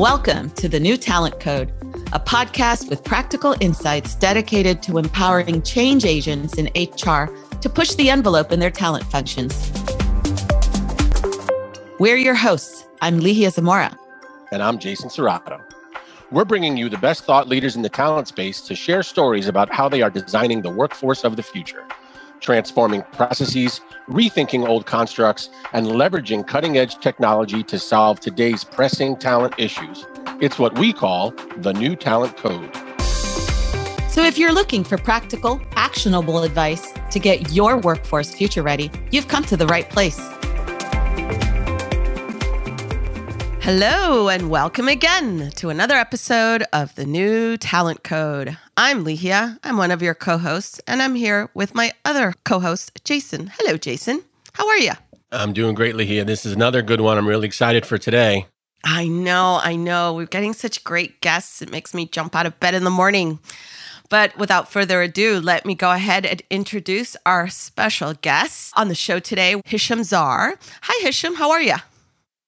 Welcome to the New Talent Code, a podcast with practical insights dedicated to empowering change agents in HR to push the envelope in their talent functions. We're your hosts. I'm Ligia Zamora. And I'm Jason Cerrato. We're bringing you the best thought leaders in the talent space to share stories about how they are designing the workforce of the future, transforming processes, rethinking old constructs, and leveraging cutting edge technology to solve today's pressing talent issues. It's what we call the new talent code. So, if you're looking for practical, actionable advice to get your workforce future ready, you've come to the right place. Hello, and welcome again to another episode of the New Talent Code. I'm Ligia. I'm one of your co hosts, and I'm here with my other co host, Jason. Hello, Jason. How are you? I'm doing great, Ligia. This is another good one. I'm really excited for today. I know, I know. We're getting such great guests. It makes me jump out of bed in the morning. But without further ado, let me go ahead and introduce our special guest on the show today, Hicham Zahr. Hi, Hicham. How are you?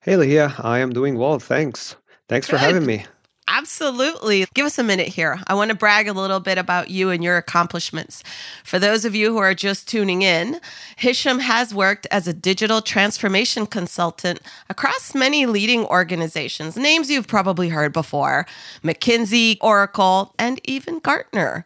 Hey, Leah. I am doing well. Thanks. Thanks Good. for having me. Absolutely. Give us a minute here. I want to brag a little bit about you and your accomplishments. For those of you who are just tuning in, Hicham has worked as a digital transformation consultant across many leading organizations, names you've probably heard before McKinsey, Oracle, and even Gartner.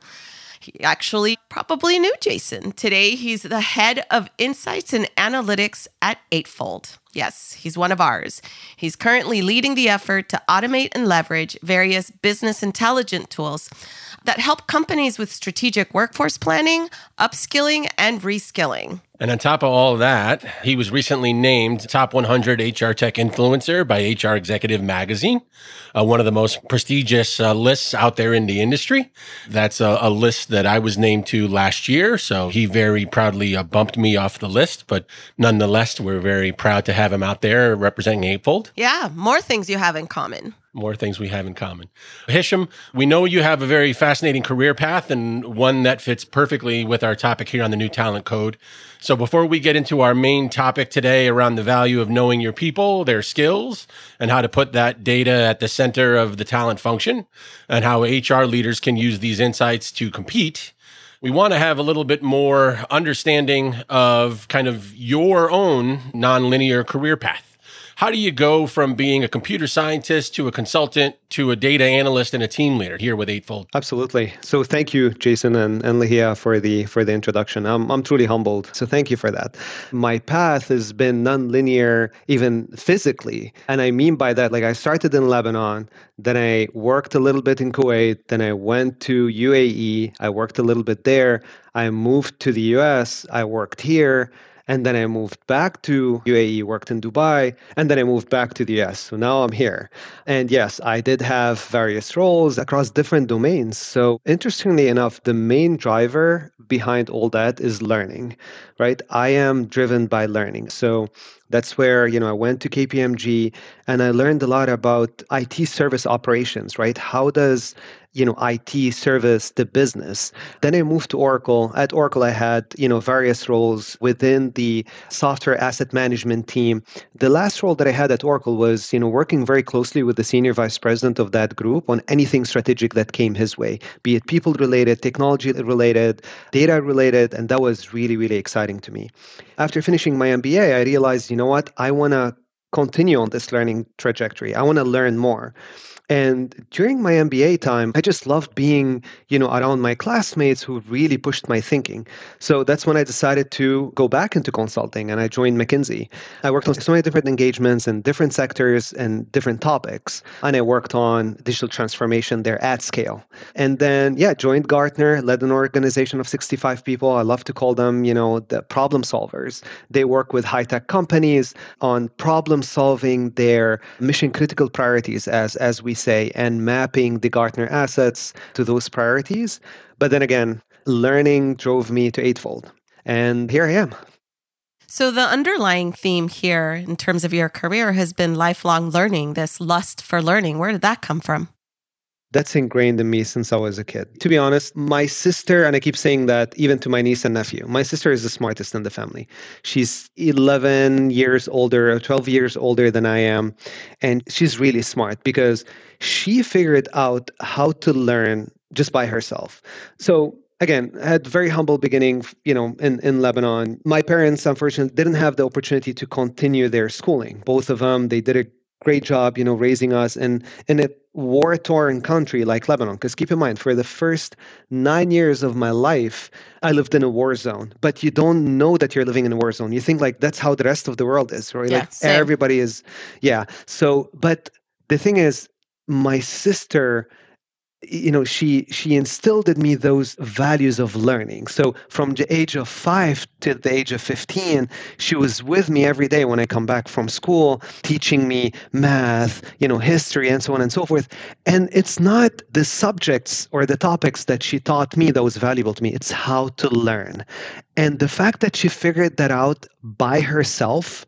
He actually probably knew Jason. Today, he's the head of insights and analytics at Eightfold. Yes, he's one of ours. He's currently leading the effort to automate and leverage various business intelligence tools that help companies with strategic workforce planning, upskilling, and reskilling. And on top of all that, he was recently named top 100 HR tech influencer by HR Executive Magazine, uh, one of the most prestigious uh, lists out there in the industry. That's a, a, list that I was named to last year. So he very proudly uh, bumped me off the list. But nonetheless, we're very proud to have him out there representing Eightfold. Yeah, more things you have in common more things we have in common. Hicham, we know you have a very fascinating career path and one that fits perfectly with our topic here on the New Talent Code. So, before we get into our main topic today around the value of knowing your people, their skills, and how to put that data at the center of the talent function, and how HR leaders can use these insights to compete, we want to have a little bit more understanding of kind of your own nonlinear career path how do you go from being a computer scientist to a consultant to a data analyst and a team leader here with Eightfold? Absolutely. So thank you, Jason and, and Ligia for the for the introduction. I'm I'm truly humbled. So thank you for that. My path has been nonlinear even physically. And I mean by that, like I started in Lebanon, then I worked a little bit in Kuwait, then I went to UAE, I worked a little bit there. I moved to the US, I worked here. And then I moved back to UAE, worked in Dubai, and then I moved back to the US. So now I'm here. And yes, I did have various roles across different domains. So interestingly enough, the main driver behind all that is learning, right? I am driven by learning. So that's where you know I went to KPMG and I learned a lot about IT service operations, right? How does you know IT service the business. Then I moved to Oracle. At Oracle, I had you know various roles within the software asset management team. The last role that I had at Oracle was you know working very closely with the senior vice president of that group on anything strategic that came his way, be it people related, technology related, data related, and that was really really exciting to me. After finishing my MBA, I realized you know what I want to continue on this learning trajectory. I want to learn more. And during my MBA time, I just loved being, you know, around my classmates who really pushed my thinking. So that's when I decided to go back into consulting and I joined McKinsey. I worked on so many different engagements in different sectors and different topics. And I worked on digital transformation there at scale. And then, yeah, joined Gartner, led an organization of 65 people. I love to call them, you know, the problem solvers. They work with high tech companies on problem solving their mission critical priorities as, as we say, and mapping the Gartner assets to those priorities. But then again, learning drove me to Eightfold. And here I am. So, the underlying theme here in terms of your career has been lifelong learning, this lust for learning. Where did that come from? That's ingrained in me since I was a kid. To be honest, my sister, and I keep saying that even to my niece and nephew, my sister is the smartest in the family. She's 11 years older, or 12 years older than I am. And she's really smart because she figured out how to learn just by herself. So again I had very humble beginning you know in, in lebanon my parents unfortunately didn't have the opportunity to continue their schooling both of them they did a great job, you know, raising us in in a war-torn country like Lebanon. Because keep in mind, for the first nine years of my life, I lived in a war zone. But you don't know that you're living in a war zone. You think like that's how the rest of the world is, right? Yeah, like same. everybody is, yeah. So, but the thing is, my sister you know she she instilled in me those values of learning. So from the age of 5 to the age of 15 she was with me every day when i come back from school teaching me math you know history and so on and so forth. And it's not the subjects or the topics that she taught me that was valuable to me. It's how to learn. And the fact that she figured that out by herself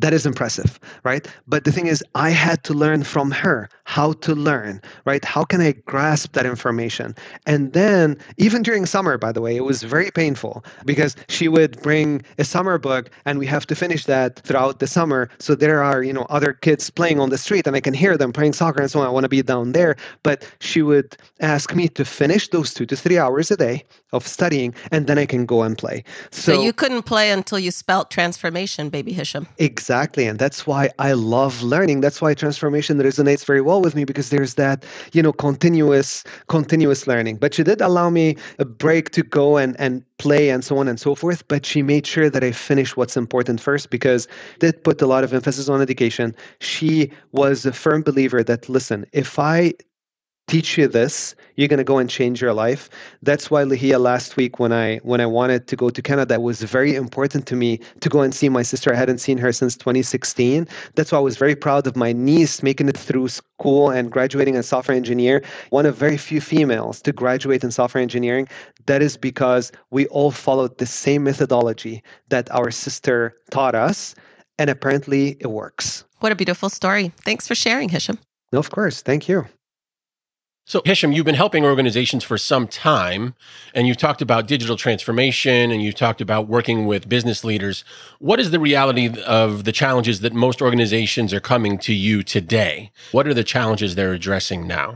that is impressive right? But the thing is i had to learn from her how to learn right? How can i grasp that information? And then even during summer by the way it was very painful because she would bring a summer book and we have to finish that throughout the summer. So there are you know other kids playing on the street and i can hear them playing soccer and so on. I want to be down there. But she would ask me to finish those two to three hours a day of studying and then i can go and play. So, so you couldn't play until you spelt transformation baby hicham. Exactly. And that's why I love learning. That's why transformation resonates very well with me because there's that, you know, continuous, continuous learning. But she did allow me a break to go and, and play and so on and so forth. But she made sure that I finish what's important first because did put a lot of emphasis on education. She was a firm believer that listen, if I teach you this you're going to go and change your life. That's why ligia last week when i when i wanted to go to canada it was very important to me to go and see my sister. I hadn't seen her since 2016 that's why i was very proud of my niece making it through school and graduating as software engineer. One of very few females to graduate in software engineering. That is because we all followed the same methodology that our sister taught us and apparently it works. What a beautiful story. Thanks for sharing hicham. No, of course. Thank you so, Hicham, you've been helping organizations for some time, and you've talked about digital transformation and you've talked about working with business leaders. What is the reality of the challenges that most organizations are coming to you today? What are the challenges they're addressing now?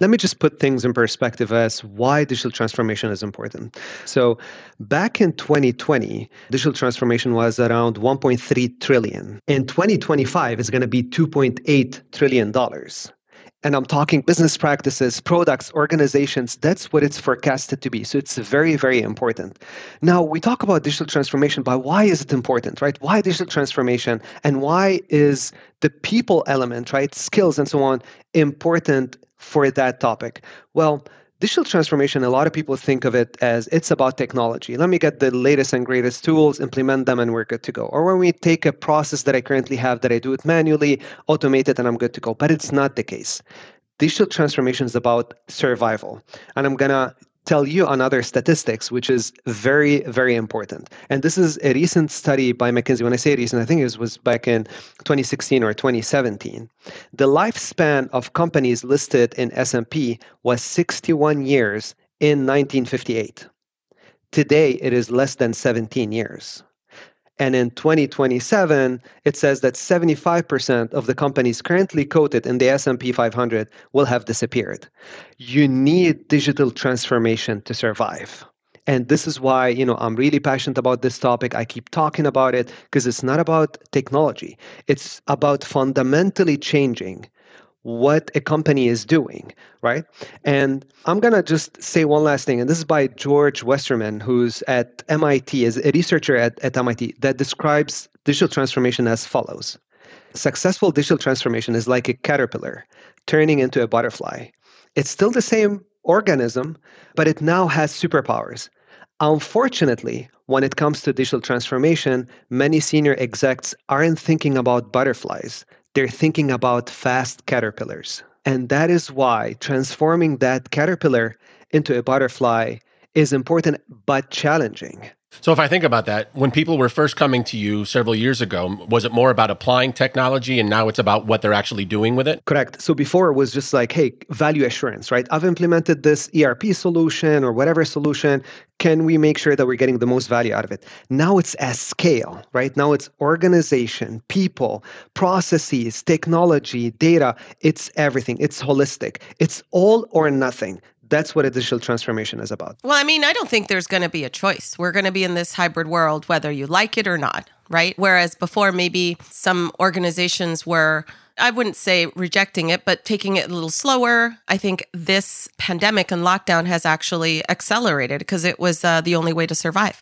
Let me just put things in perspective as why digital transformation is important. So, back in 2020, digital transformation was around 1.3 trillion. In 2025, it's going to be 2.8 trillion dollars and I'm talking business practices, products, organizations, that's what it's forecasted to be. So it's very, very important. Now, we talk about digital transformation, but why is it important, right? Why digital transformation? And why is the people element, right? Skills and so on, important for that topic? Well, digital transformation, a lot of people think of it as it's about technology. Let me get the latest and greatest tools, implement them, and we're good to go. Or when we take a process that I currently have that I do it manually, automate it, and I'm good to go. But it's not the case. Digital transformation is about survival. And I'm going to tell you another statistics, which is very, very important. And this is a recent study by McKinsey. When I say recent, I think it was back in 2016 or 2017. The lifespan of companies listed in S&P was 61 years in 1958. Today, it is less than 17 years. And in 2027, it says that 75% of the companies currently quoted in the S&P 500 will have disappeared. You need digital transformation to survive. And this is why, you know, I'm really passionate about this topic. I keep talking about it because it's not about technology. It's about fundamentally changing what a company is doing, right? And I'm going to just say one last thing, and this is by George Westerman, who's at MIT, is a researcher at, at MIT, that describes digital transformation as follows. Successful digital transformation is like a caterpillar turning into a butterfly. It's still the same organism, but it now has superpowers. Unfortunately, when it comes to digital transformation, many senior execs aren't thinking about butterflies they're thinking about fast caterpillars. And that is why transforming that caterpillar into a butterfly is important but challenging. So, if I think about that, when people were first coming to you several years ago, was it more about applying technology and now it's about what they're actually doing with it? Correct. So, before it was just like, hey, value assurance, right? I've implemented this ERP solution or whatever solution. Can we make sure that we're getting the most value out of it? Now it's at scale, right? Now it's organization, people, processes, technology, data. It's everything. It's holistic. It's all or nothing that's what a digital transformation is about. Well, I mean, I don't think there's going to be a choice. We're going to be in this hybrid world, whether you like it or not, right? Whereas before, maybe some organizations were. I wouldn't say rejecting it, but taking it a little slower. I think this pandemic and lockdown has actually accelerated because it was uh, the only way to survive.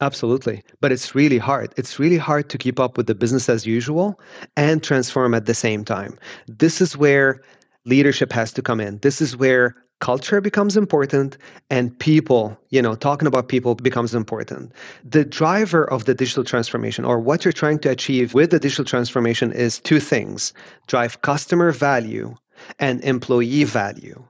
Absolutely. But it's really hard. It's really hard to keep up with the business as usual and transform at the same time. This is where leadership has to come in. This is where culture becomes important and people, you know, talking about people becomes important. The driver of the digital transformation or what you're trying to achieve with the digital transformation is two things drive customer value and employee value.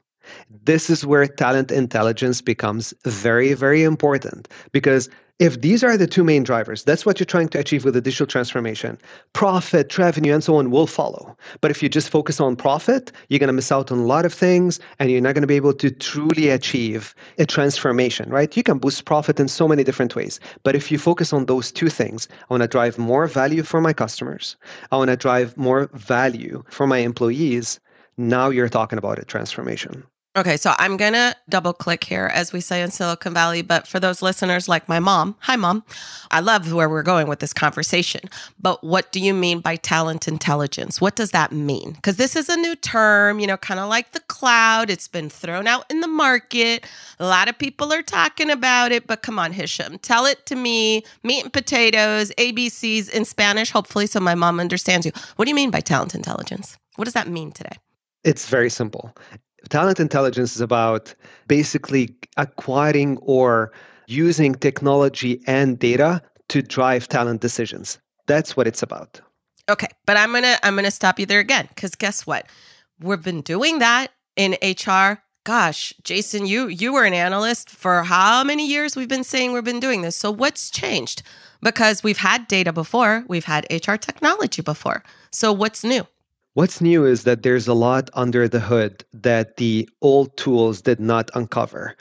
This is where talent intelligence becomes very, very important because if these are the two main drivers, that's what you're trying to achieve with the digital transformation. Profit, revenue, and so on will follow. But if you just focus on profit, you're going to miss out on a lot of things and you're not going to be able to truly achieve a transformation, right? You can boost profit in so many different ways. But if you focus on those two things, I want to drive more value for my customers, I want to drive more value for my employees. Now you're talking about a transformation. Okay, so I'm going to double click here, as we say in Silicon Valley. But for those listeners like my mom, hi, mom, I love where we're going with this conversation. But what do you mean by talent intelligence? What does that mean? Because this is a new term, you know, kind of like the cloud. It's been thrown out in the market. A lot of people are talking about it. But come on, Hicham, tell it to me meat and potatoes, ABCs in Spanish, hopefully, so my mom understands you. What do you mean by talent intelligence? What does that mean today? It's very simple talent intelligence is about basically acquiring or using technology and data to drive talent decisions. That's what it's about. Okay, but I'm going to I'm going to stop you there again cuz guess what? We've been doing that in HR. Gosh, Jason, you you were an analyst for how many years we've been saying we've been doing this. So what's changed? Because we've had data before, we've had HR technology before. So what's new? What's new is that there's a lot under the hood that the old tools did not uncover.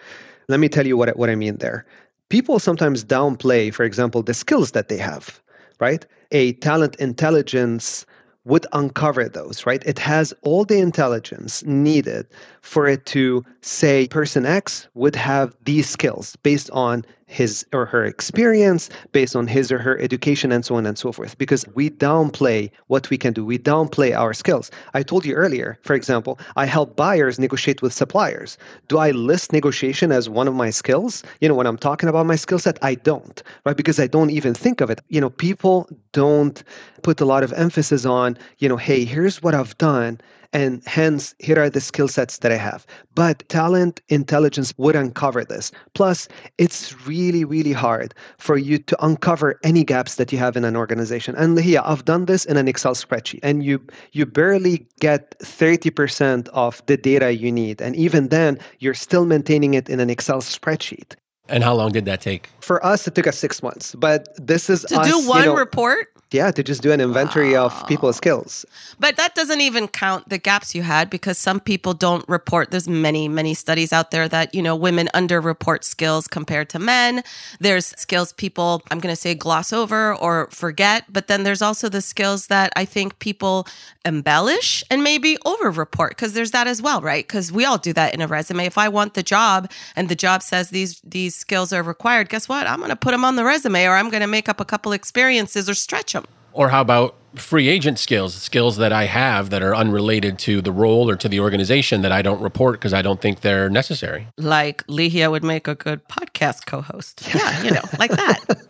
Let me tell you what, what I mean there. People sometimes downplay, for example, the skills that they have, right? A talent intelligence would uncover those, right? It has all the intelligence needed for it to say person X would have these skills based on his or her experience, based on his or her education, and so on and so forth. Because we downplay what we can do, we downplay our skills. I told you earlier, for example, I help buyers negotiate with suppliers. Do I list negotiation as one of my skills? You know, when I'm talking about my skill set, I don't, right? Because I don't even think of it. You know, people don't put a lot of emphasis on, you know, hey, here's what I've done and hence here are the skill sets that I have. But talent intelligence would uncover this. Plus, it's really, really hard for you to uncover any gaps that you have in an organization. And Ligia, I've done this in an Excel spreadsheet, and you you barely get 30% of the data you need. And even then, you're still maintaining it in an Excel spreadsheet. And how long did that take? For us, it took us six months. But this is to us, do one you know, report yeah to just do an inventory wow. of people's skills. But that doesn't even count the gaps you had because some people don't report. There's many many studies out there that you know women underreport skills compared to men. There's skills people i'm going to say gloss over or forget but then there's also the skills that i think people embellish and maybe overreport because there's that as well right? Because we all do that in a resume. If i want the job and the job says these these skills are required guess what? I'm going to put them on the resume or i'm going to make up a couple experiences or stretch them or how about free agent skills, skills that I have that are unrelated to the role or to the organization that I don't report because I don't think they're necessary? Like Ligia would make a good podcast co host. Yeah, you know, like that.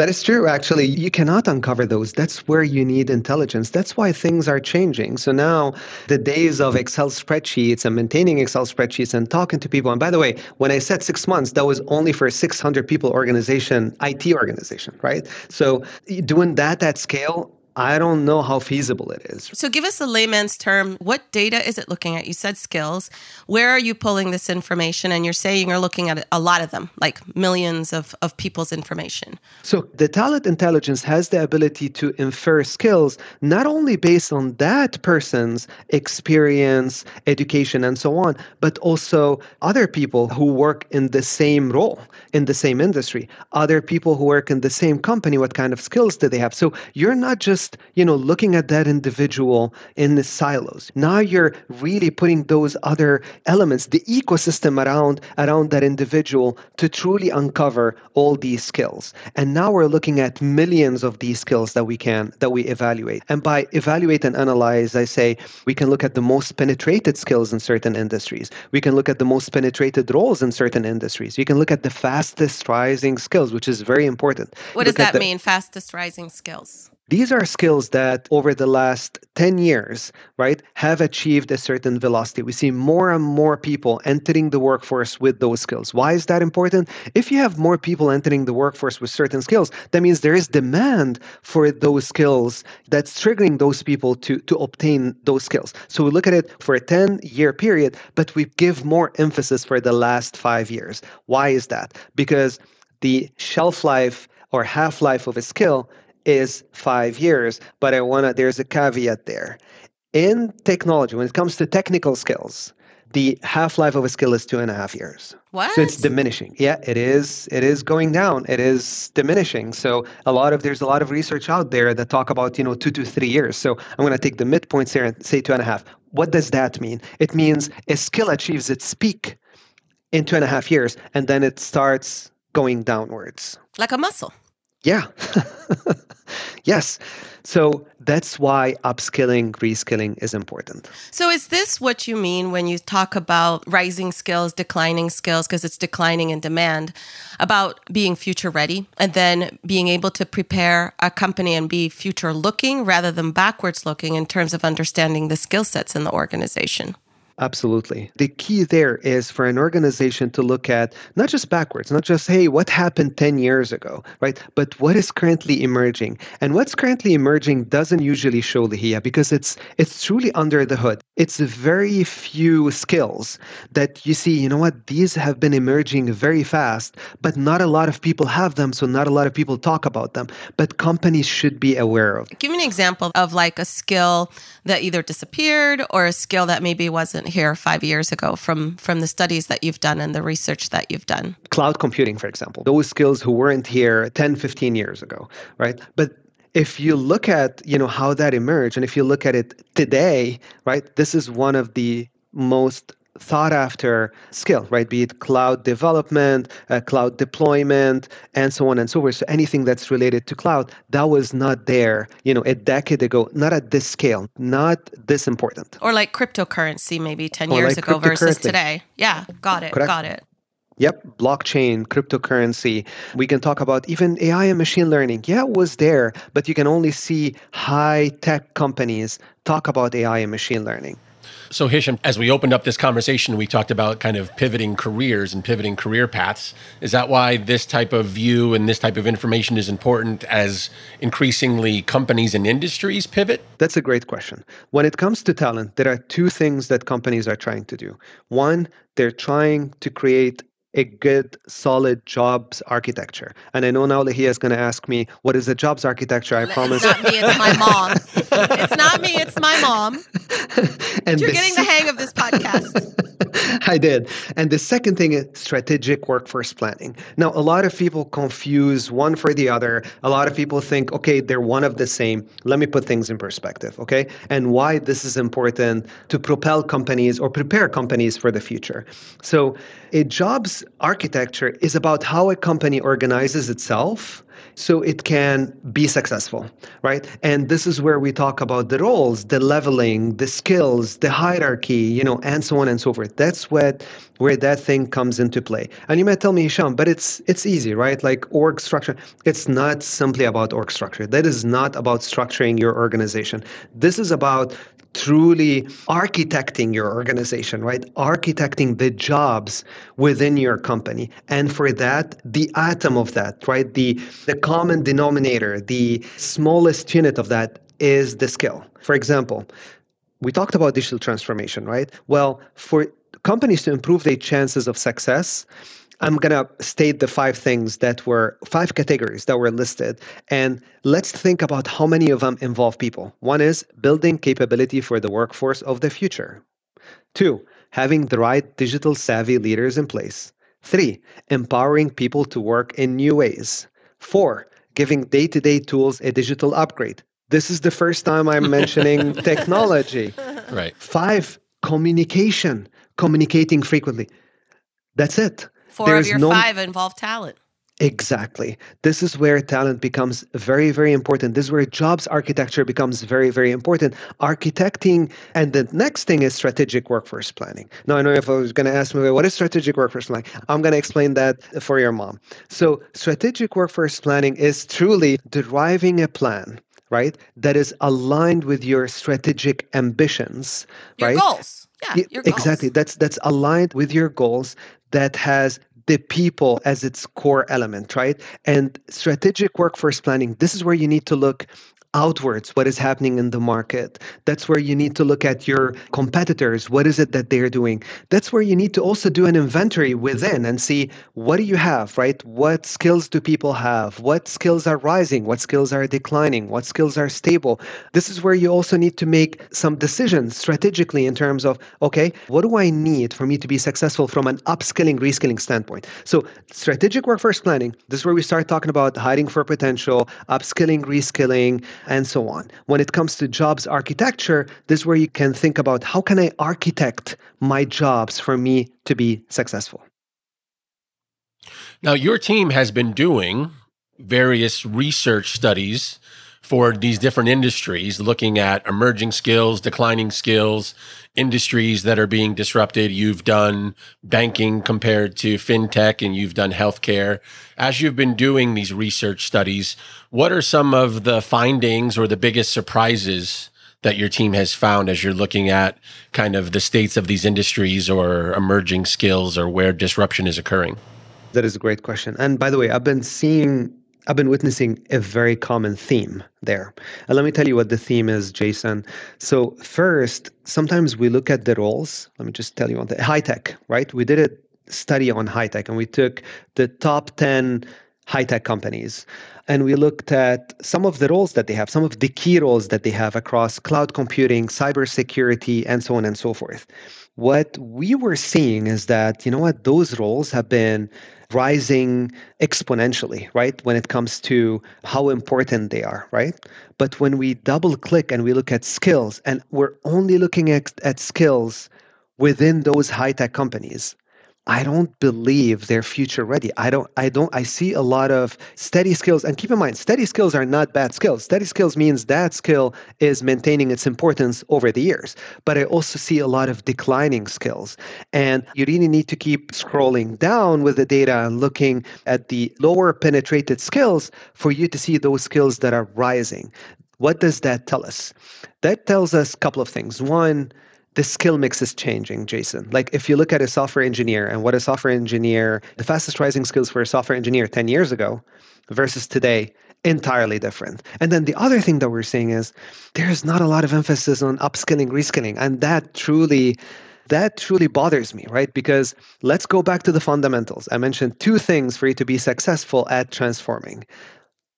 that is true, actually. You cannot uncover those. That's where you need intelligence. That's why things are changing. So now the days of Excel spreadsheets and maintaining Excel spreadsheets and talking to people. And by the way, when I said six months, that was only for a 600 people organization, IT organization, right? So doing that at scale I don't know how feasible it is. So, give us a layman's term. What data is it looking at? You said skills. Where are you pulling this information? And you're saying you're looking at a lot of them, like millions of, of people's information. So, the talent intelligence has the ability to infer skills not only based on that person's experience, education, and so on, but also other people who work in the same role, in the same industry, other people who work in the same company. What kind of skills do they have? So, you're not just just, you know, looking at that individual in the silos. Now you're really putting those other elements, the ecosystem around around that individual to truly uncover all these skills. And now we're looking at millions of these skills that we can that we evaluate. And by evaluate and analyze, I say we can look at the most penetrated skills in certain industries. We can look at the most penetrated roles in certain industries. We can look at the fastest rising skills, which is very important. What look does that the, mean, fastest rising skills? These are skills that over the last 10 years, right, have achieved a certain velocity. We see more and more people entering the workforce with those skills. Why is that important? If you have more people entering the workforce with certain skills, that means there is demand for those skills that's triggering those people to, to obtain those skills. So we look at it for a 10 year period, but we give more emphasis for the last five years. Why is that? Because the shelf life or half life of a skill is five years, but I want to, there's a caveat there. In technology, when it comes to technical skills, the half life of a skill is two and a half years. What? So it's diminishing. Yeah, it is. It is going down. It is diminishing. So a lot of there's a lot of research out there that talk about you know two to three years. So I'm going to take the midpoints here and say two and a half. What does that mean? It means a skill achieves its peak in two and a half years, and then it starts going downwards. Like a muscle. Yeah. yes. So that's why upskilling, reskilling is important. So, is this what you mean when you talk about rising skills, declining skills, because it's declining in demand, about being future ready and then being able to prepare a company and be future looking rather than backwards looking in terms of understanding the skill sets in the organization? Absolutely. The key there is for an organization to look at not just backwards, not just, hey, what happened 10 years ago, right? But what is currently emerging. And what's currently emerging doesn't usually show Ligia because it's it's truly under the hood. It's very few skills that you see, you know what, these have been emerging very fast, but not a lot of people have them, so not a lot of people talk about them. But companies should be aware of. Give me an example of like a skill that either disappeared or a skill that maybe wasn't here five years ago from from the studies that you've done and the research that you've done. Cloud computing for example those skills who weren't here 10 15 years ago right? But if you look at you know how that emerged and if you look at it today right this is one of the most thought after skill, right? Be it cloud development, uh, cloud deployment, and so on and so forth. So anything that's related to cloud, that was not there, you know, a decade ago, not at this scale, not this important. Or like cryptocurrency maybe 10 or years like ago versus today. Yeah, got it. Correct. Got it. Yep, blockchain, cryptocurrency. We can talk about even AI and machine learning. Yeah, it was there, but you can only see high tech companies talk about AI and machine learning. So, Hicham, as we opened up this conversation, we talked about kind of pivoting careers and pivoting career paths. Is that why this type of view and this type of information is important as increasingly companies and industries pivot? That's a great question. When it comes to talent, there are two things that companies are trying to do. One, they're trying to create a good, solid jobs architecture. And I know now Ligia is going to ask me, what is a jobs architecture? I promise. It's not me, it's my mom. it's not me, it's my mom. and You're getting the hang of this podcast. I did. And the second thing is strategic workforce planning. Now, a lot of people confuse one for the other. A lot of people think, okay, they're one of the same. Let me put things in perspective, okay? And why this is important to propel companies or prepare companies for the future. So, a jobs architecture is about how a company organizes itself so it can be successful, right? And this is where we talk about the roles, the leveling, the skills, the hierarchy, you know, and so on and so forth. That's what where that thing comes into play. And you might tell me, Hicham, but it's it's easy, right? Like org structure. It's not simply about org structure. That is not about structuring your organization. This is about truly architecting your organization, right? Architecting the jobs within your company. And for that, the atom of that, right? The the common denominator, the smallest unit of that is the skill. For example, we talked about digital transformation, right? Well, for companies to improve their chances of success, I'm going to state the five things that were five categories that were listed. And let's think about how many of them involve people. One is building capability for the workforce of the future. Two, having the right digital savvy leaders in place. Three, empowering people to work in new ways. Four, giving day to day tools a digital upgrade. This is the first time I'm mentioning technology. Right. Five, communication, communicating frequently. That's it. Four of your no... five involve talent. Exactly. This is where talent becomes very, very important. This is where jobs architecture becomes very, very important. Architecting, and the next thing is strategic workforce planning. Now, I know if I was going to ask me, what is strategic workforce planning? I'm going to explain that for your mom. So, strategic workforce planning is truly deriving a plan right that is aligned with your strategic ambitions your right goals yeah, exactly that's that's aligned with your goals that has the people as its core element, right? And strategic workforce planning, this is where you need to look outwards what is happening in the market. That's where you need to look at your competitors. What is it that they're doing? That's where you need to also do an inventory within and see what do you have right? What skills do people have? What skills are rising? What skills are declining? What skills are stable? This is where you also need to make some decisions strategically in terms of okay what do i need for me to be successful from an upskilling reskilling standpoint? So strategic workforce planning this is where we start talking about hiding for potential upskilling reskilling and so on. When it comes to jobs architecture, this is where you can think about how can I architect my jobs for me to be successful. Now, your team has been doing various research studies for these different industries, looking at emerging skills, declining skills, industries that are being disrupted. You've done banking compared to fintech and you've done healthcare. As you've been doing these research studies, what are some of the findings or the biggest surprises that your team has found as you're looking at kind of the states of these industries or emerging skills or where disruption is occurring? That is a great question. And by the way, I've been seeing I've been witnessing a very common theme there. And let me tell you what the theme is, Jason. So, first, sometimes we look at the roles. Let me just tell you on the high tech, right? We did a study on high tech and we took the top 10 high tech companies and we looked at some of the roles that they have, some of the key roles that they have across cloud computing, cybersecurity, and so on and so forth. What we were seeing is that, you know what, those roles have been rising exponentially, right? When it comes to how important they are, right? But when we double click and we look at skills, and we're only looking at, at skills within those high tech companies, I don't believe they're future ready. I don't I don't I see a lot of steady skills and keep in mind steady skills are not bad skills. Steady skills means that skill is maintaining its importance over the years. But I also see a lot of declining skills. And you really need to keep scrolling down with the data and looking at the lower penetrated skills for you to see those skills that are rising. What does that tell us? That tells us a couple of things. One, the skill mix is changing, Jason. Like if you look at a software engineer and what a software engineer, the fastest rising skills for a software engineer 10 years ago versus today, entirely different. And then the other thing that we're seeing is there's not a lot of emphasis on upskilling, reskilling. And that truly that truly bothers me, right? Because let's go back to the fundamentals. I mentioned two things for you to be successful at transforming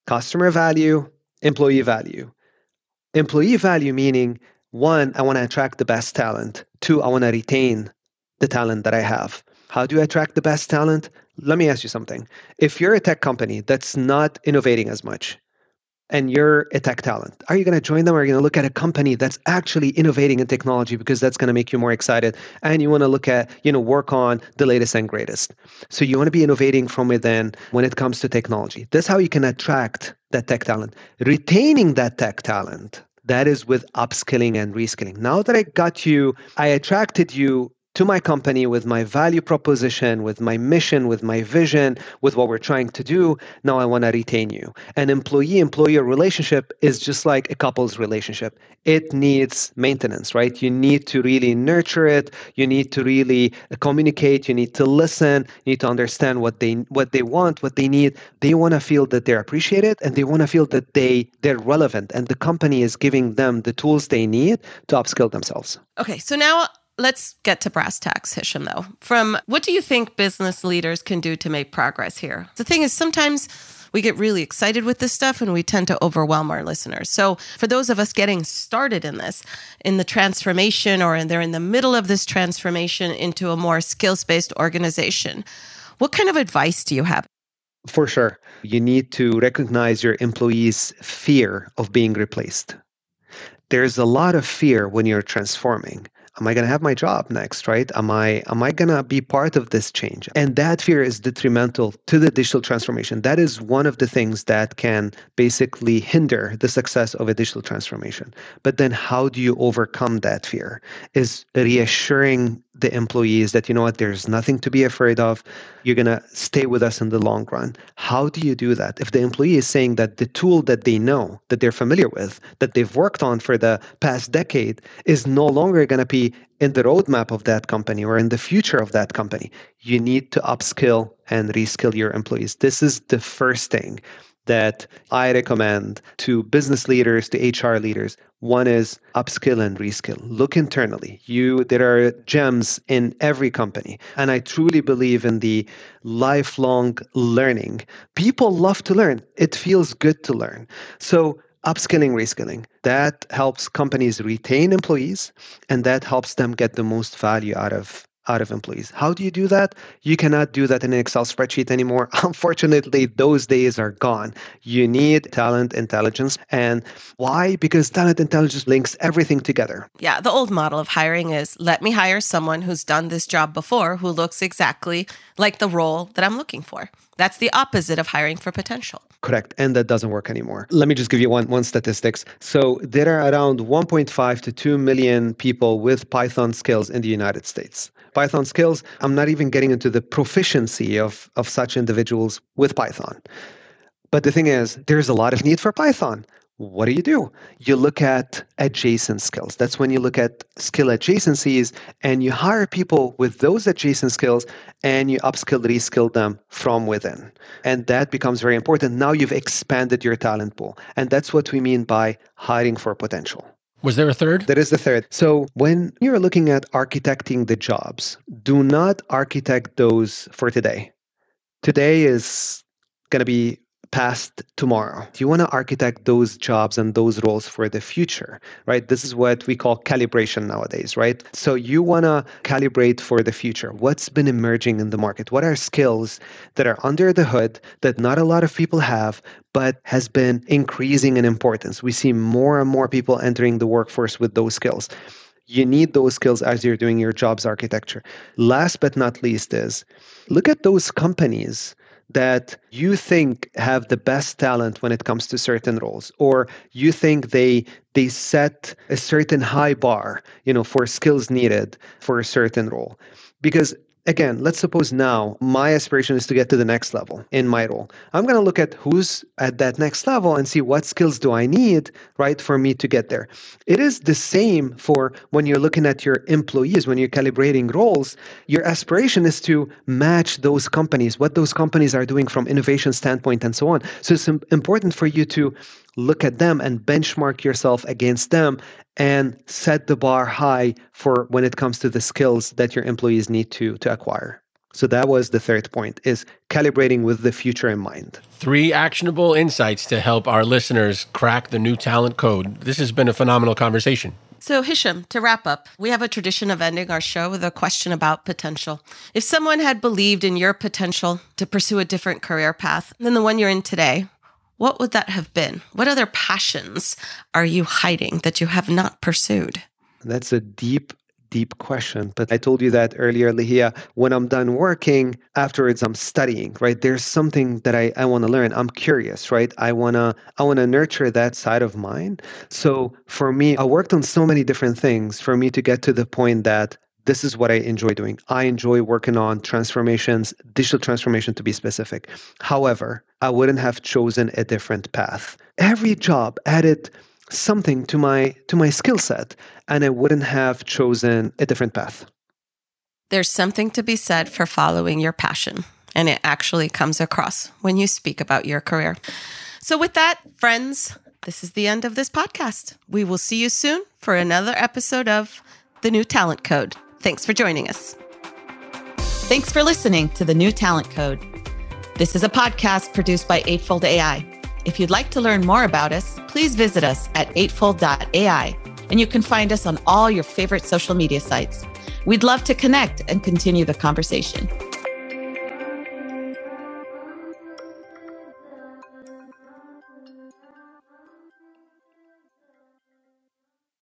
customer value, employee value. Employee value meaning one, I want to attract the best talent. Two, I want to retain the talent that I have. How do you attract the best talent? Let me ask you something. If you're a tech company that's not innovating as much, and you're a tech talent, are you going to join them or are you going to look at a company that's actually innovating in technology because that's going to make you more excited and you want to look at, you know, work on the latest and greatest. So you want to be innovating from within when it comes to technology. That's how you can attract that tech talent. Retaining that tech talent that is with upskilling and reskilling. Now that I got you, I attracted you to my company with my value proposition, with my mission, with my vision, with what we're trying to do. Now I want to retain you. An employee employer relationship is just like a couple's relationship. It needs maintenance, right? You need to really nurture it. You need to really uh, communicate. You need to listen. You need to understand what they what they want, what they need. They want to feel that they're appreciated and they want to feel that they they're relevant and the company is giving them the tools they need to upskill themselves. Okay, so now let's get to brass tacks, Hicham, though. From what do you think business leaders can do to make progress here? The thing is, sometimes we get really excited with this stuff and we tend to overwhelm our listeners. So, for those of us getting started in this, in the transformation, or they're in the middle of this transformation into a more skills based organization, what kind of advice do you have? For sure. You need to recognize your employees' fear of being replaced. There's a lot of fear when you're transforming am i going to have my job next right? Am i am i going to be part of this change? And that fear is detrimental to the digital transformation. That is one of the things that can basically hinder the success of a digital transformation. But then how do you overcome that fear? Is reassuring the employees that you know what there's nothing to be afraid of. You're going to stay with us in the long run. How do you do that? If the employee is saying that the tool that they know that they're familiar with that they've worked on for the past decade is no longer going to be in the roadmap of that company or in the future of that company you need to upskill and reskill your employees. This is the first thing that I recommend to business leaders, to HR leaders. One is upskill and reskill. Look internally. You there are gems in every company. And I truly believe in the lifelong learning. People love to learn. It feels good to learn. So upskilling, reskilling, that helps companies retain employees and that helps them get the most value out of out of employees. How do you do that? You cannot do that in an Excel spreadsheet anymore. Unfortunately, those days are gone. You need talent intelligence. And why? Because talent intelligence links everything together. Yeah, the old model of hiring is let me hire someone who's done this job before who looks exactly like the role that I'm looking for. That's the opposite of hiring for potential. Correct. And that doesn't work anymore. Let me just give you one, one statistics. So there are around 1.5 to 2 million people with Python skills in the United States. Python skills, I'm not even getting into the proficiency of, of such individuals with Python. But the thing is, there's a lot of need for Python. What do you do? You look at adjacent skills. That's when you look at skill adjacencies and you hire people with those adjacent skills and you upskill, reskill them from within. And that becomes very important. Now you've expanded your talent pool. And that's what we mean by hiring for potential. Was there a third? There is the third. So when you're looking at architecting the jobs, do not architect those for today. Today is going to be past tomorrow. You want to architect those jobs and those roles for the future, right? This is what we call calibration nowadays, right? So you want to calibrate for the future. What's been emerging in the market? What are skills that are under the hood that not a lot of people have, but has been increasing in importance? We see more and more people entering the workforce with those skills you need those skills as you're doing your jobs architecture. Last but not least is look at those companies that you think have the best talent when it comes to certain roles or you think they they set a certain high bar you know for skills needed for a certain role. Because again, let's suppose now my aspiration is to get to the next level in my role. I'm going to look at who's at that next level and see what skills do I need, right, for me to get there. It is the same for when you're looking at your employees, when you're calibrating roles. Your aspiration is to match those companies, what those companies are doing from innovation standpoint and so on. So it's important for you to look at them and benchmark yourself against them and set the bar high for when it comes to the skills that your employees need to to acquire. So that was the third point is calibrating with the future in mind. Three actionable insights to help our listeners crack the new talent code. This has been a phenomenal conversation. So, Hicham, to wrap up, we have a tradition of ending our show with a question about potential. If someone had believed in your potential to pursue a different career path than the one you're in today, what would that have been? What other passions are you hiding that you have not pursued? That's a deep, deep question. But I told you that earlier, Ligia. When I'm done working, afterwards I'm studying, right? There's something that I, I want to learn. I'm curious, right? I wanna I wanna nurture that side of mine. So for me, I worked on so many different things for me to get to the point that this is what I enjoy doing. I enjoy working on transformations, digital transformation to be specific. However, I wouldn't have chosen a different path. Every job added something to my to my skill set and I wouldn't have chosen a different path. There's something to be said for following your passion, and it actually comes across when you speak about your career. So with that, friends, this is the end of this podcast. We will see you soon for another episode of The New Talent Code. Thanks for joining us. Thanks for listening to The New Talent Code. This is a podcast produced by Eightfold AI. If you'd like to learn more about us, please visit us at eightfold.ai, and you can find us on all your favorite social media sites. We'd love to connect and continue the conversation.